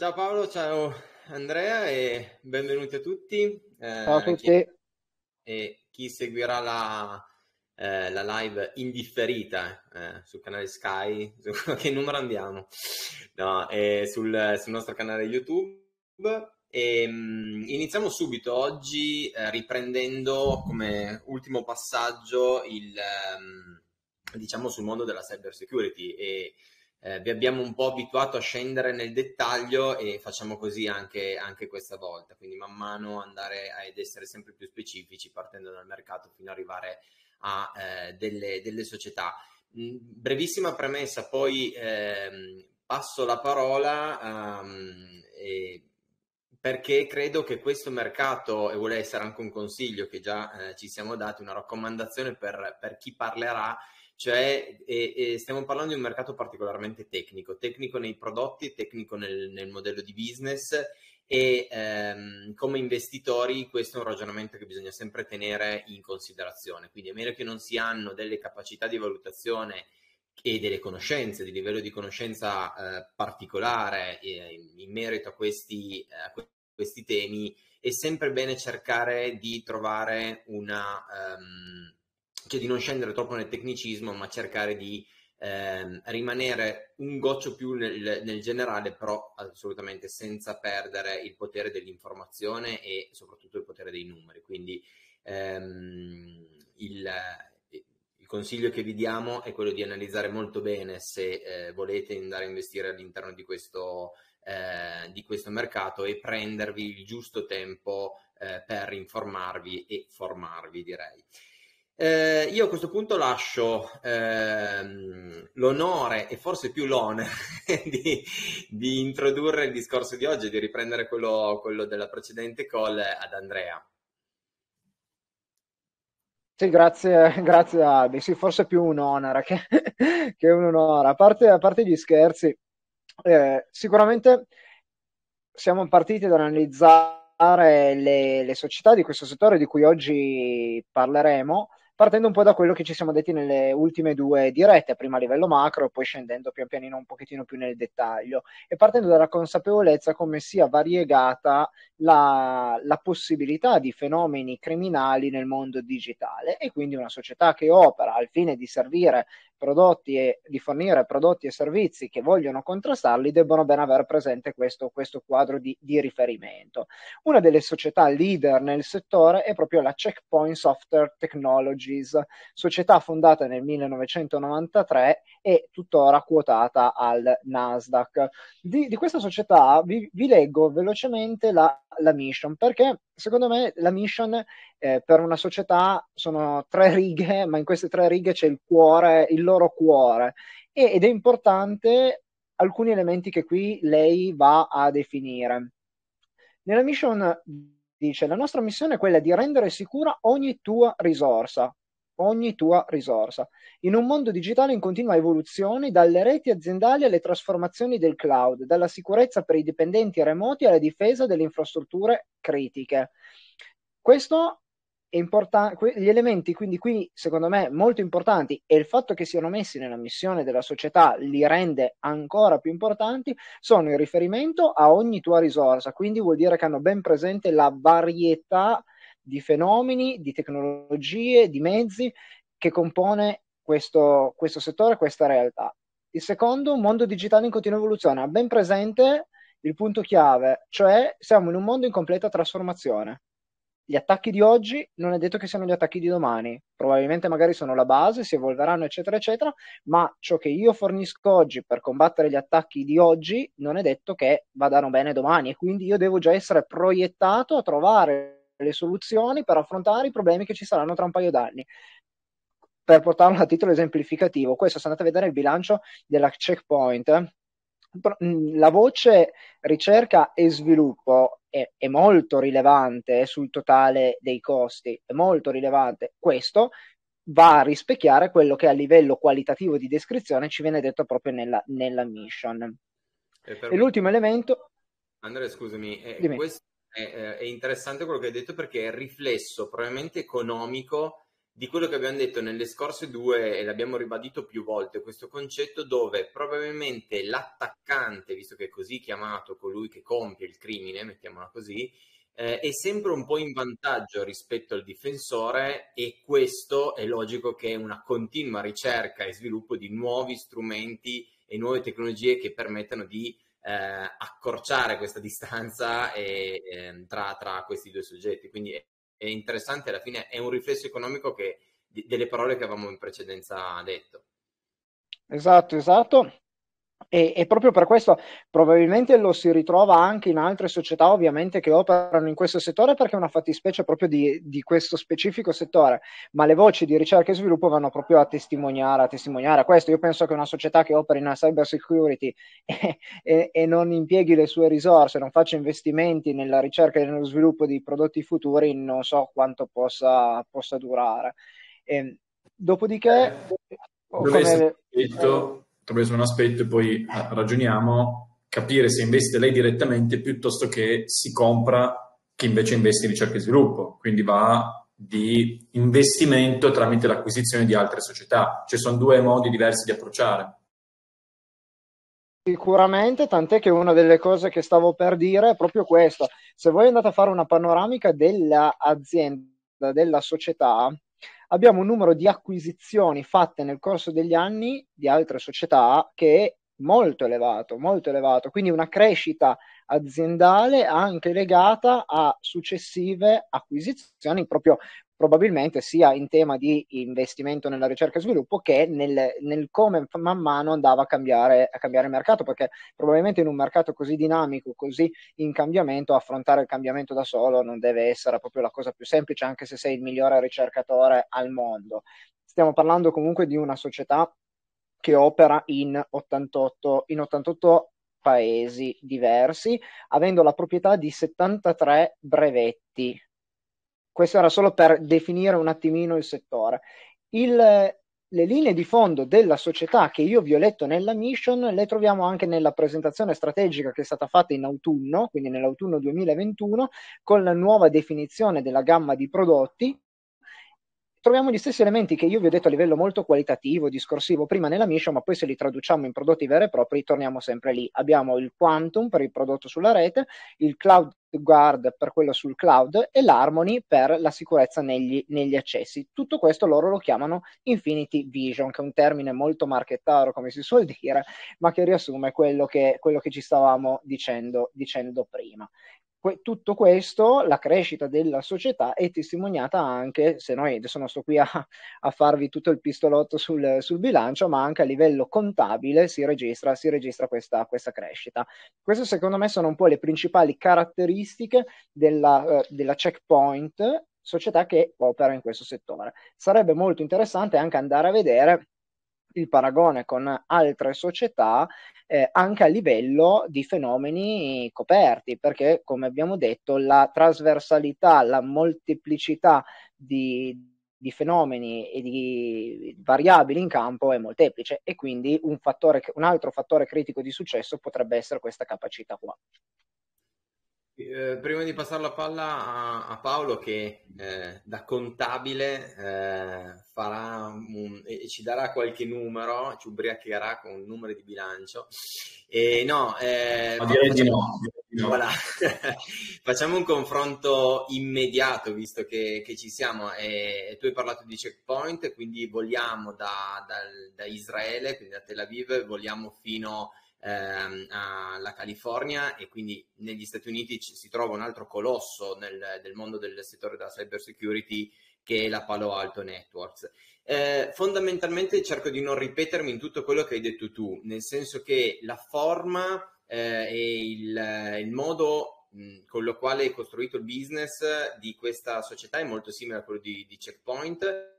Ciao Paolo, ciao Andrea e benvenuti a tutti. Eh, ciao a tutti. E chi seguirà la eh, la live indifferita eh, sul canale Sky, su che numero andiamo? No, eh, sul, sul, nostro canale YouTube. E, um, iniziamo subito oggi eh, riprendendo come ultimo passaggio il, um, diciamo sul mondo della cyber security e eh, vi abbiamo un po' abituato a scendere nel dettaglio e facciamo così anche, anche questa volta, quindi man mano andare ad essere sempre più specifici partendo dal mercato fino ad arrivare a eh, delle, delle, società. Mm, brevissima premessa, poi ehm, passo la parola um, e, perché credo che questo mercato, e vuole essere anche un consiglio che già eh, ci siamo dati, una raccomandazione per, per chi parlerà, cioè e, e stiamo parlando di un mercato particolarmente tecnico, tecnico nei prodotti, tecnico nel, nel modello di business e ehm, come investitori questo è un ragionamento che bisogna sempre tenere in considerazione. Quindi a meno che non si hanno delle capacità di valutazione e delle conoscenze, di livello di conoscenza eh, particolare eh, in merito a questi, eh, questi, temi, è sempre bene cercare di trovare una, um, cioè di non scendere troppo nel tecnicismo, ma cercare di ehm, rimanere un goccio più nel, nel, generale, però assolutamente senza perdere il potere dell'informazione e soprattutto il potere dei numeri. Quindi ehm, il, il, consiglio che vi diamo è quello di analizzare molto bene se eh, volete andare a investire all'interno di questo, eh, di questo mercato e prendervi il giusto tempo eh, per informarvi e formarvi, direi. Eh, io a questo punto lascio ehm, l'onore e forse più l'onere di, di, introdurre il discorso di oggi, di riprendere quello, quello della precedente call ad Andrea. Sì, grazie, grazie Albi. Sì, forse più un onere che, che un onore. A parte, a parte gli scherzi, eh, sicuramente siamo partiti ad analizzare le, le società di questo settore di cui oggi parleremo partendo un po' da quello che ci siamo detti nelle ultime due dirette, prima a livello macro e poi scendendo pian pianino un pochettino più nel dettaglio, e partendo dalla consapevolezza come sia variegata la, la possibilità di fenomeni criminali nel mondo digitale e quindi una società che opera al fine di servire prodotti e di fornire prodotti e servizi che vogliono contrastarli debbono ben avere presente questo, questo quadro di, di, riferimento. Una delle società leader nel settore è proprio la Checkpoint Software Technologies, società fondata nel 1993 e tuttora quotata al Nasdaq. Di, di questa società vi, vi leggo velocemente la, la mission perché secondo me la mission eh, per una società sono tre righe, ma in queste tre righe c'è il cuore, il loro cuore. E, ed è importante alcuni elementi che qui lei va a definire. Nella mission dice: La nostra missione è quella di rendere sicura ogni tua risorsa. Ogni tua risorsa. In un mondo digitale in continua evoluzione, dalle reti aziendali alle trasformazioni del cloud, dalla sicurezza per i dipendenti remoti alla difesa delle infrastrutture critiche. Questo Importan- gli elementi quindi qui secondo me molto importanti e il fatto che siano messi nella missione della società li rende ancora più importanti sono il riferimento a ogni tua risorsa quindi vuol dire che hanno ben presente la varietà di fenomeni, di tecnologie, di mezzi che compone questo, questo settore, questa realtà. Il secondo, un mondo digitale in continua evoluzione, ha ben presente il punto chiave, cioè siamo in un mondo in completa trasformazione gli attacchi di oggi non è detto che siano gli attacchi di domani, probabilmente magari sono la base, si evolveranno, eccetera, eccetera, ma ciò che io fornisco oggi per combattere gli attacchi di oggi non è detto che vadano bene domani e quindi io devo già essere proiettato a trovare le soluzioni per affrontare i problemi che ci saranno tra un paio d'anni. per portarlo a titolo esemplificativo, questo se andate a vedere il bilancio della Checkpoint, la voce ricerca e sviluppo è, è, molto rilevante sul totale dei costi, è molto rilevante. Questo va a rispecchiare quello che a livello qualitativo di descrizione ci viene detto proprio nella, nella mission. E, e l'ultimo elemento... Andrea, scusami, eh, questo è, è interessante quello che hai detto perché è il riflesso probabilmente economico di quello che abbiamo detto nelle scorse due e l'abbiamo ribadito più volte, questo concetto dove probabilmente l'attaccante, visto che è così chiamato colui che compie il crimine, mettiamola così, eh, è sempre un po' in vantaggio rispetto al difensore e questo è logico che è una continua ricerca e sviluppo di nuovi strumenti e nuove tecnologie che permettano di eh, accorciare questa distanza e, eh, tra, tra, questi due soggetti. Quindi è, è, interessante, alla fine è un riflesso economico che, di, delle parole che avevamo in precedenza detto. Esatto, esatto. E, e, proprio per questo probabilmente lo si ritrova anche in altre società ovviamente che operano in questo settore perché è una fattispecie proprio di, di, questo specifico settore, ma le voci di ricerca e sviluppo vanno proprio a testimoniare, a testimoniare questo. Io penso che una società che opera in cyber security e, e, e non impieghi le sue risorse, non faccia investimenti nella ricerca e nello sviluppo di prodotti futuri, non so quanto possa, possa durare. Ehm, dopodiché... Come... Detto attraverso un aspetto e poi ragioniamo, capire se investe lei direttamente piuttosto che si compra chi invece investe in ricerca e sviluppo, quindi va di investimento tramite l'acquisizione di altre società. Ci sono due modi diversi di approcciare. Sicuramente, tant'è che una delle cose che stavo per dire è proprio questo. Se voi andate a fare una panoramica dell'azienda, della società, abbiamo un numero di acquisizioni fatte nel corso degli anni di altre società che è molto elevato, molto elevato, quindi una crescita aziendale anche legata a successive acquisizioni proprio probabilmente sia in tema di investimento nella ricerca e sviluppo che nel, nel come man mano andava a cambiare, a cambiare, il mercato, perché probabilmente in un mercato così dinamico, così in cambiamento, affrontare il cambiamento da solo non deve essere proprio la cosa più semplice, anche se sei il migliore ricercatore al mondo. Stiamo parlando comunque di una società che opera in 88, in 88 paesi diversi, avendo la proprietà di 73 brevetti questo era solo per definire un attimino il settore. Il, le linee di fondo della società che io vi ho letto nella mission le troviamo anche nella presentazione strategica che è stata fatta in autunno, quindi nell'autunno 2021, con la nuova definizione della gamma di prodotti troviamo gli stessi elementi che io vi ho detto a livello molto qualitativo, discorsivo prima nella mission, ma poi se li traduciamo in prodotti veri e propri torniamo sempre lì. Abbiamo il Quantum per il prodotto sulla rete, il Cloud Guard per quello sul cloud e l'Harmony per la sicurezza negli, negli accessi. Tutto questo loro lo chiamano Infinity Vision, che è un termine molto marchettaro, come si suol dire, ma che riassume quello che, quello che ci stavamo dicendo, dicendo prima tutto questo, la crescita della società è testimoniata anche, se noi adesso non sto qui a, a farvi tutto il pistolotto sul, sul, bilancio, ma anche a livello contabile si registra, si registra questa, questa, crescita. Queste secondo me sono un po' le principali caratteristiche della, uh, della checkpoint società che opera in questo settore. Sarebbe molto interessante anche andare a vedere il paragone con altre società eh, anche a livello di fenomeni coperti, perché come abbiamo detto la trasversalità, la molteplicità di, di fenomeni e di variabili in campo è molteplice e quindi un, fattore, un altro fattore critico di successo potrebbe essere questa capacità qua. Eh, prima di passare la palla a, a Paolo che eh, da contabile eh, farà un, e ci darà qualche numero, ci ubriacherà con numeri di bilancio. E no, eh, Ma direi di no. no. Voilà. facciamo un confronto immediato visto che, che ci siamo. E, tu hai parlato di checkpoint, quindi vogliamo da, da, da Israele, quindi da Tel Aviv, vogliamo fino a ehm, alla California e quindi negli Stati Uniti ci, si trova un altro colosso nel, del mondo del settore della cyber security che è la Palo Alto Networks. Eh, fondamentalmente cerco di non ripetermi in tutto quello che hai detto tu, nel senso che la forma eh, e il, il modo mh, con lo quale è costruito il business di questa società è molto simile a quello di, di Checkpoint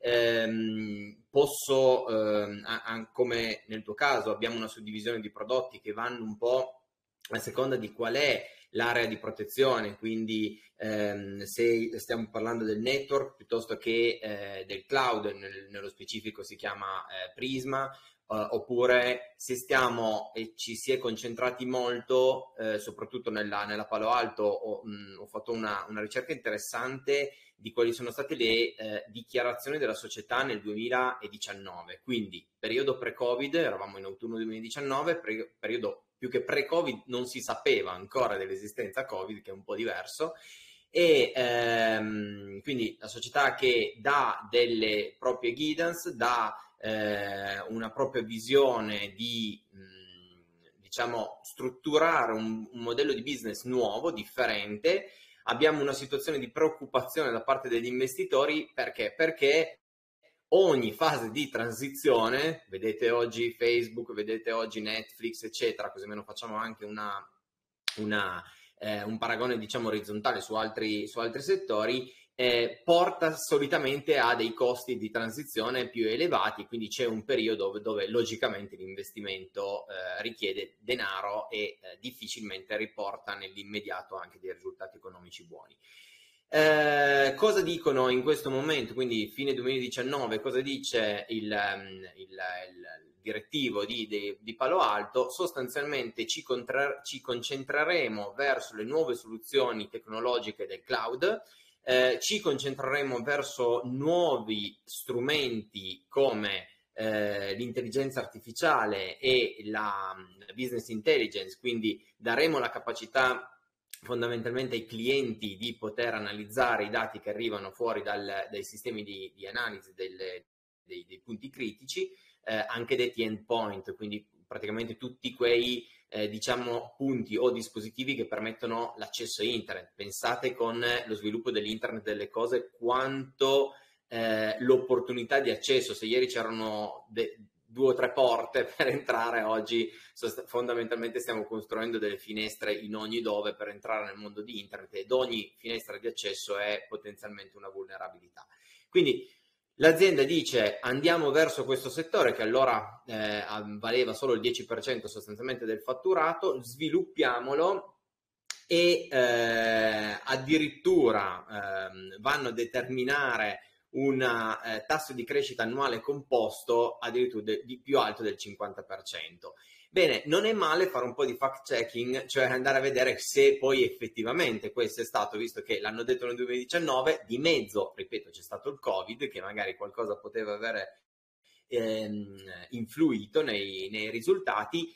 ehm, posso, ehm, a, a, come nel tuo caso, abbiamo una suddivisione di prodotti che vanno un po' a seconda di qual è l'area di protezione, quindi ehm, se stiamo parlando del network piuttosto che eh, del cloud, nel, nello specifico si chiama eh, Prisma, Uh, oppure se stiamo e ci si è concentrati molto, eh, soprattutto nella, nella, Palo Alto, ho, mh, ho fatto una, una, ricerca interessante di quali sono state le eh, dichiarazioni della società nel 2019, quindi periodo pre-Covid, eravamo in autunno 2019, pre- periodo più che pre-Covid non si sapeva ancora dell'esistenza Covid, che è un po' diverso, e ehm, quindi la società che dà delle proprie guidance, dà eh, una propria visione di mh, diciamo strutturare un, un, modello di business nuovo, differente. Abbiamo una situazione di preoccupazione da parte degli investitori perché? Perché ogni fase di transizione, vedete oggi Facebook, vedete oggi Netflix, eccetera, così almeno facciamo anche una, una, eh, un paragone diciamo orizzontale su altri, su altri settori, eh, porta solitamente a dei costi di transizione più elevati, quindi c'è un periodo dove, dove logicamente l'investimento eh, richiede denaro e eh, difficilmente riporta nell'immediato anche dei risultati economici buoni. Eh, cosa dicono in questo momento, quindi fine 2019, cosa dice il, ehm, il, il direttivo di, di, di, Palo Alto? Sostanzialmente ci, contra- ci concentreremo verso le nuove soluzioni tecnologiche del cloud, eh, ci concentreremo verso nuovi strumenti come eh, l'intelligenza artificiale e la, la business intelligence, quindi daremo la capacità fondamentalmente ai clienti di poter analizzare i dati che arrivano fuori dal, dai sistemi di, di analisi delle, dei, dei, punti critici, eh, anche detti endpoint, quindi praticamente tutti quei eh, diciamo, punti o dispositivi che permettono l'accesso a internet. Pensate con lo sviluppo dell'internet delle cose quanto eh, l'opportunità di accesso, se ieri c'erano de- due o tre porte per entrare, oggi sost- fondamentalmente stiamo costruendo delle finestre in ogni dove per entrare nel mondo di internet ed ogni finestra di accesso è potenzialmente una vulnerabilità. Quindi L'azienda dice andiamo verso questo settore che allora eh, valeva solo il 10% sostanzialmente del fatturato, sviluppiamolo e eh, addirittura eh, vanno a determinare un eh, tasso di crescita annuale composto addirittura de- di più alto del 50%. Bene, non è male fare un po' di fact checking, cioè andare a vedere se poi effettivamente questo è stato, visto che l'hanno detto nel 2019, di mezzo, ripeto, c'è stato il Covid, che magari qualcosa poteva avere ehm, influito nei, nei risultati.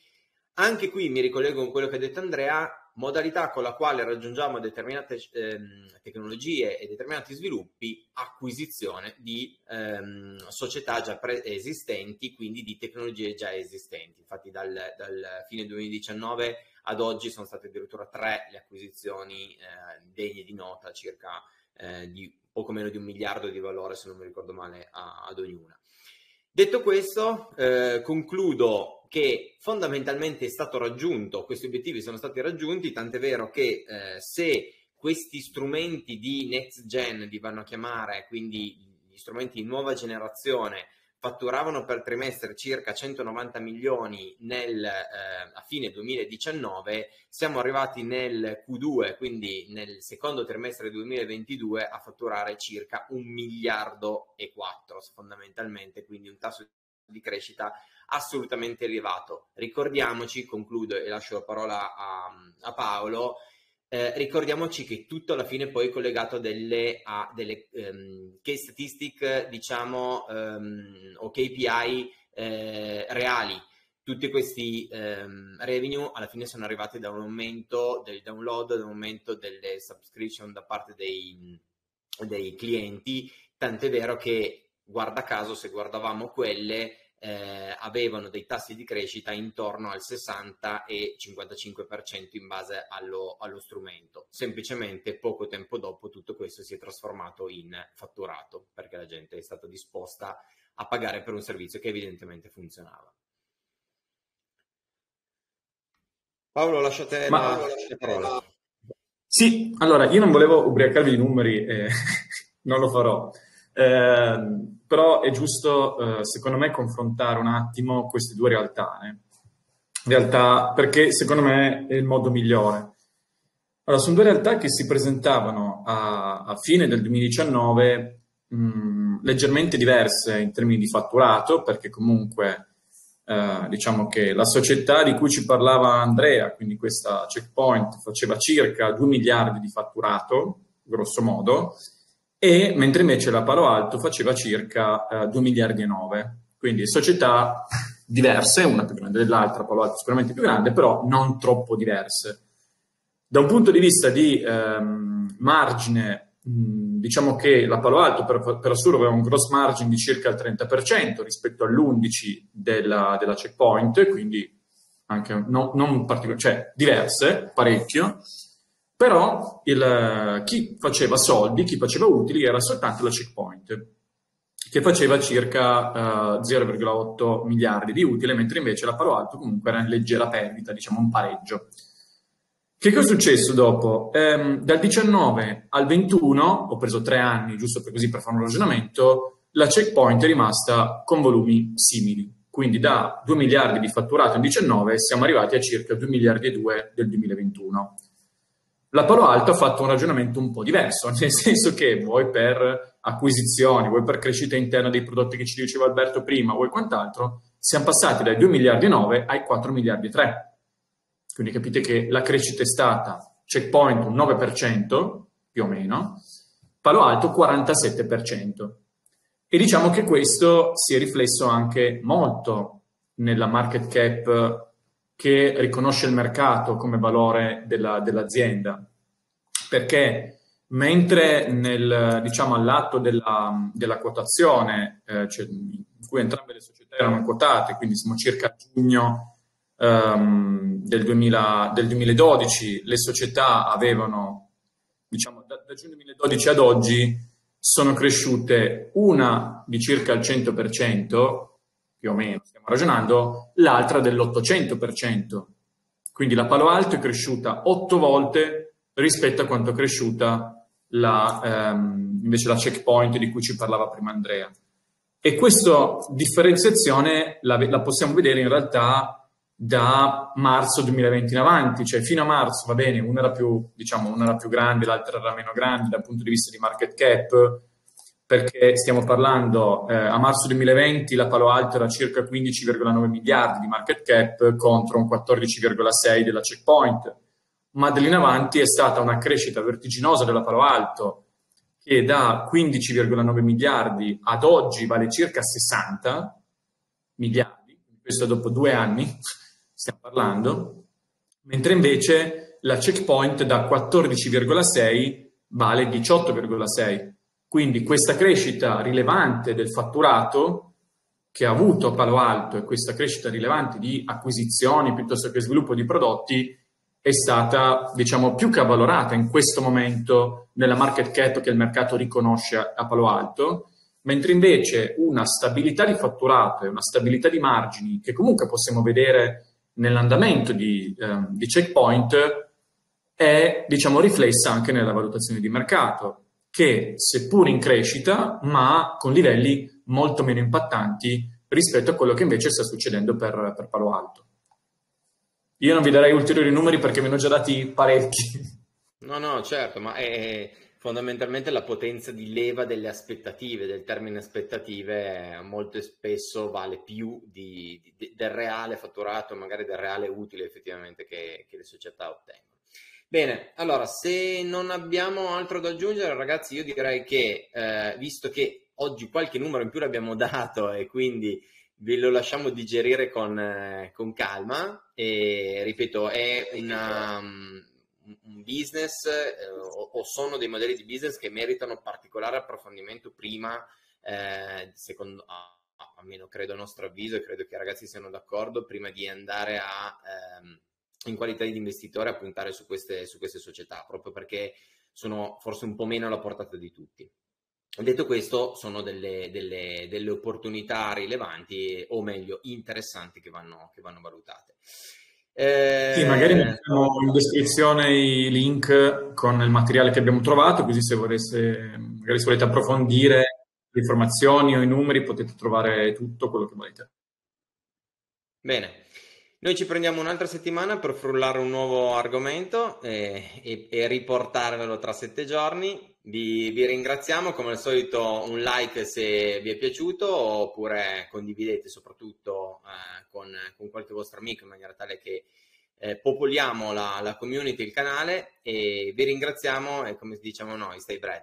Anche qui mi ricollego con quello che ha detto Andrea, modalità con la quale raggiungiamo determinate ehm, tecnologie e determinati sviluppi, acquisizione di ehm, società già pre- esistenti, quindi di tecnologie già esistenti. Infatti dal, dal, fine 2019 ad oggi sono state addirittura tre le acquisizioni eh, degne di nota, circa eh, di poco meno di un miliardo di valore, se non mi ricordo male, a, ad ognuna. Detto questo, eh, concludo che fondamentalmente è stato raggiunto, questi obiettivi sono stati raggiunti, tant'è vero che eh, se questi strumenti di next gen li vanno a chiamare, quindi gli strumenti di nuova generazione, fatturavano per trimestre circa 190 milioni nel, eh, a fine 2019, siamo arrivati nel Q2, quindi nel secondo trimestre 2022, a fatturare circa un miliardo e quattro fondamentalmente, quindi un tasso di crescita assolutamente elevato. Ricordiamoci, concludo e lascio la parola a, a Paolo, eh, ricordiamoci che tutto alla fine poi è collegato a delle, a delle um, case statistic, diciamo, um, o KPI eh, reali. Tutti questi um, revenue alla fine sono arrivati da un aumento del download, da un aumento delle subscription da parte dei, dei clienti, tant'è vero che, guarda caso, se guardavamo quelle, eh, avevano dei tassi di crescita intorno al 60 e 55% in base allo, allo, strumento. Semplicemente poco tempo dopo tutto questo si è trasformato in fatturato perché la gente è stata disposta a pagare per un servizio che evidentemente funzionava. Paolo, lasciate Ma... la, la parola. Sì, allora io non volevo ubriacarvi i numeri, eh, non lo farò Eh, però è giusto, eh, secondo me, confrontare un attimo queste due realtà. Eh. Realtà, perché secondo me è il modo migliore. Allora, sono due realtà che si presentavano a, a fine del 2019 mh, leggermente diverse in termini di fatturato, perché comunque eh, diciamo che la società di cui ci parlava Andrea, quindi questa checkpoint, faceva circa 2 miliardi di fatturato, grosso modo, e mentre invece la Palo Alto faceva circa eh, 2 miliardi e 9. Quindi società diverse, una più grande dell'altra, Palo Alto sicuramente più grande, però non troppo diverse. Da un punto di vista di ehm, margine, mh, diciamo che la Palo Alto per, per Assuro aveva un gross margin di circa il 30% rispetto all'11% della, della checkpoint, quindi anche no, non particolare, cioè diverse, parecchio. Però il, chi faceva soldi, chi faceva utili era soltanto la checkpoint, che faceva circa eh, 0,8 miliardi di utile, mentre invece la Palo Alto comunque era in leggera perdita, diciamo un pareggio. Che cosa è successo dopo? Ehm, dal 19 al 21, ho preso tre anni, giusto per così per fare un ragionamento, la checkpoint è rimasta con volumi simili. Quindi da 2 miliardi di fatturato in 19 siamo arrivati a circa 2 miliardi e 2 del 2021. La Palo Alto ha fatto un ragionamento un po' diverso, nel senso che vuoi per acquisizioni, vuoi per crescita interna dei prodotti che ci diceva Alberto prima, vuoi quant'altro, siamo passati dai 2 miliardi e 9 ai 4 miliardi e 3. Quindi capite che la crescita è stata checkpoint un 9% più o meno, Palo Alto 47%. E diciamo che questo si è riflesso anche molto nella market cap che riconosce il mercato come valore della, dell'azienda. Perché mentre nel, diciamo, all'atto della, della quotazione, eh, cioè, in cui entrambe le società erano quotate, quindi siamo circa a giugno um, del, 2000, del, 2012, le società avevano, diciamo, da, da giugno 2012 ad oggi, sono cresciute una di circa il 100%, più o meno stiamo ragionando, l'altra dell'800%. Quindi la Palo Alto è cresciuta otto volte rispetto a quanto è cresciuta la, ehm, invece la checkpoint di cui ci parlava prima Andrea. E questa differenziazione la, la possiamo vedere in realtà da marzo 2020 in avanti, cioè fino a marzo va bene, una era più, diciamo, una era più grande, l'altra era meno grande dal punto di vista di market cap, perché stiamo parlando eh, a marzo 2020 la Palo Alto era circa 15,9 miliardi di market cap contro un 14,6 della checkpoint, ma da lì in avanti è stata una crescita vertiginosa della Palo Alto che da 15,9 miliardi ad oggi vale circa 60 miliardi, questo dopo due anni stiamo parlando, mentre invece la checkpoint da 14,6 vale 18,6 quindi questa crescita rilevante del fatturato che ha avuto Palo Alto e questa crescita rilevante di acquisizioni piuttosto che sviluppo di prodotti è stata, diciamo, più che avvalorata in questo momento nella market cap che il mercato riconosce a Palo Alto, mentre invece una stabilità di fatturato e una stabilità di margini che comunque possiamo vedere nell'andamento di, eh, di checkpoint è, diciamo, riflessa anche nella valutazione di mercato che seppur in crescita, ma con livelli molto meno impattanti rispetto a quello che invece sta succedendo per, per Palo Alto. Io non vi darei ulteriori numeri perché me ne ho già dati parecchi. No, no, certo, ma è fondamentalmente la potenza di leva delle aspettative, del termine aspettative, molto spesso vale più di, di, del reale fatturato, magari del reale utile effettivamente che, che le società ottengono. Bene, allora se non abbiamo altro da aggiungere, ragazzi, io direi che eh, visto che oggi qualche numero in più l'abbiamo dato e quindi ve lo lasciamo digerire con, eh, con calma, e ripeto, è una, um, un business eh, o, o, sono dei modelli di business che meritano particolare approfondimento prima, eh, secondo, almeno credo a nostro avviso e credo che i ragazzi siano d'accordo, prima di andare a... Ehm, in qualità di investitore a puntare su queste, su queste società, proprio perché sono forse un po' meno alla portata di tutti. Detto questo, sono delle, delle, delle opportunità rilevanti, o meglio, interessanti che vanno, che vanno valutate. Eh... Sì, magari mettiamo in descrizione i link con il materiale che abbiamo trovato, così se, volesse, magari se volete approfondire le informazioni o i numeri potete trovare tutto quello che volete. Bene. Noi ci prendiamo un'altra settimana per frullare un nuovo argomento e, e, e riportarvelo tra sette giorni. Vi, vi, ringraziamo, come al solito un like se vi è piaciuto oppure condividete soprattutto eh, con, con, qualche vostro amico in maniera tale che eh, popoliamo la, la community, il canale e vi ringraziamo e come diciamo noi, stay bread.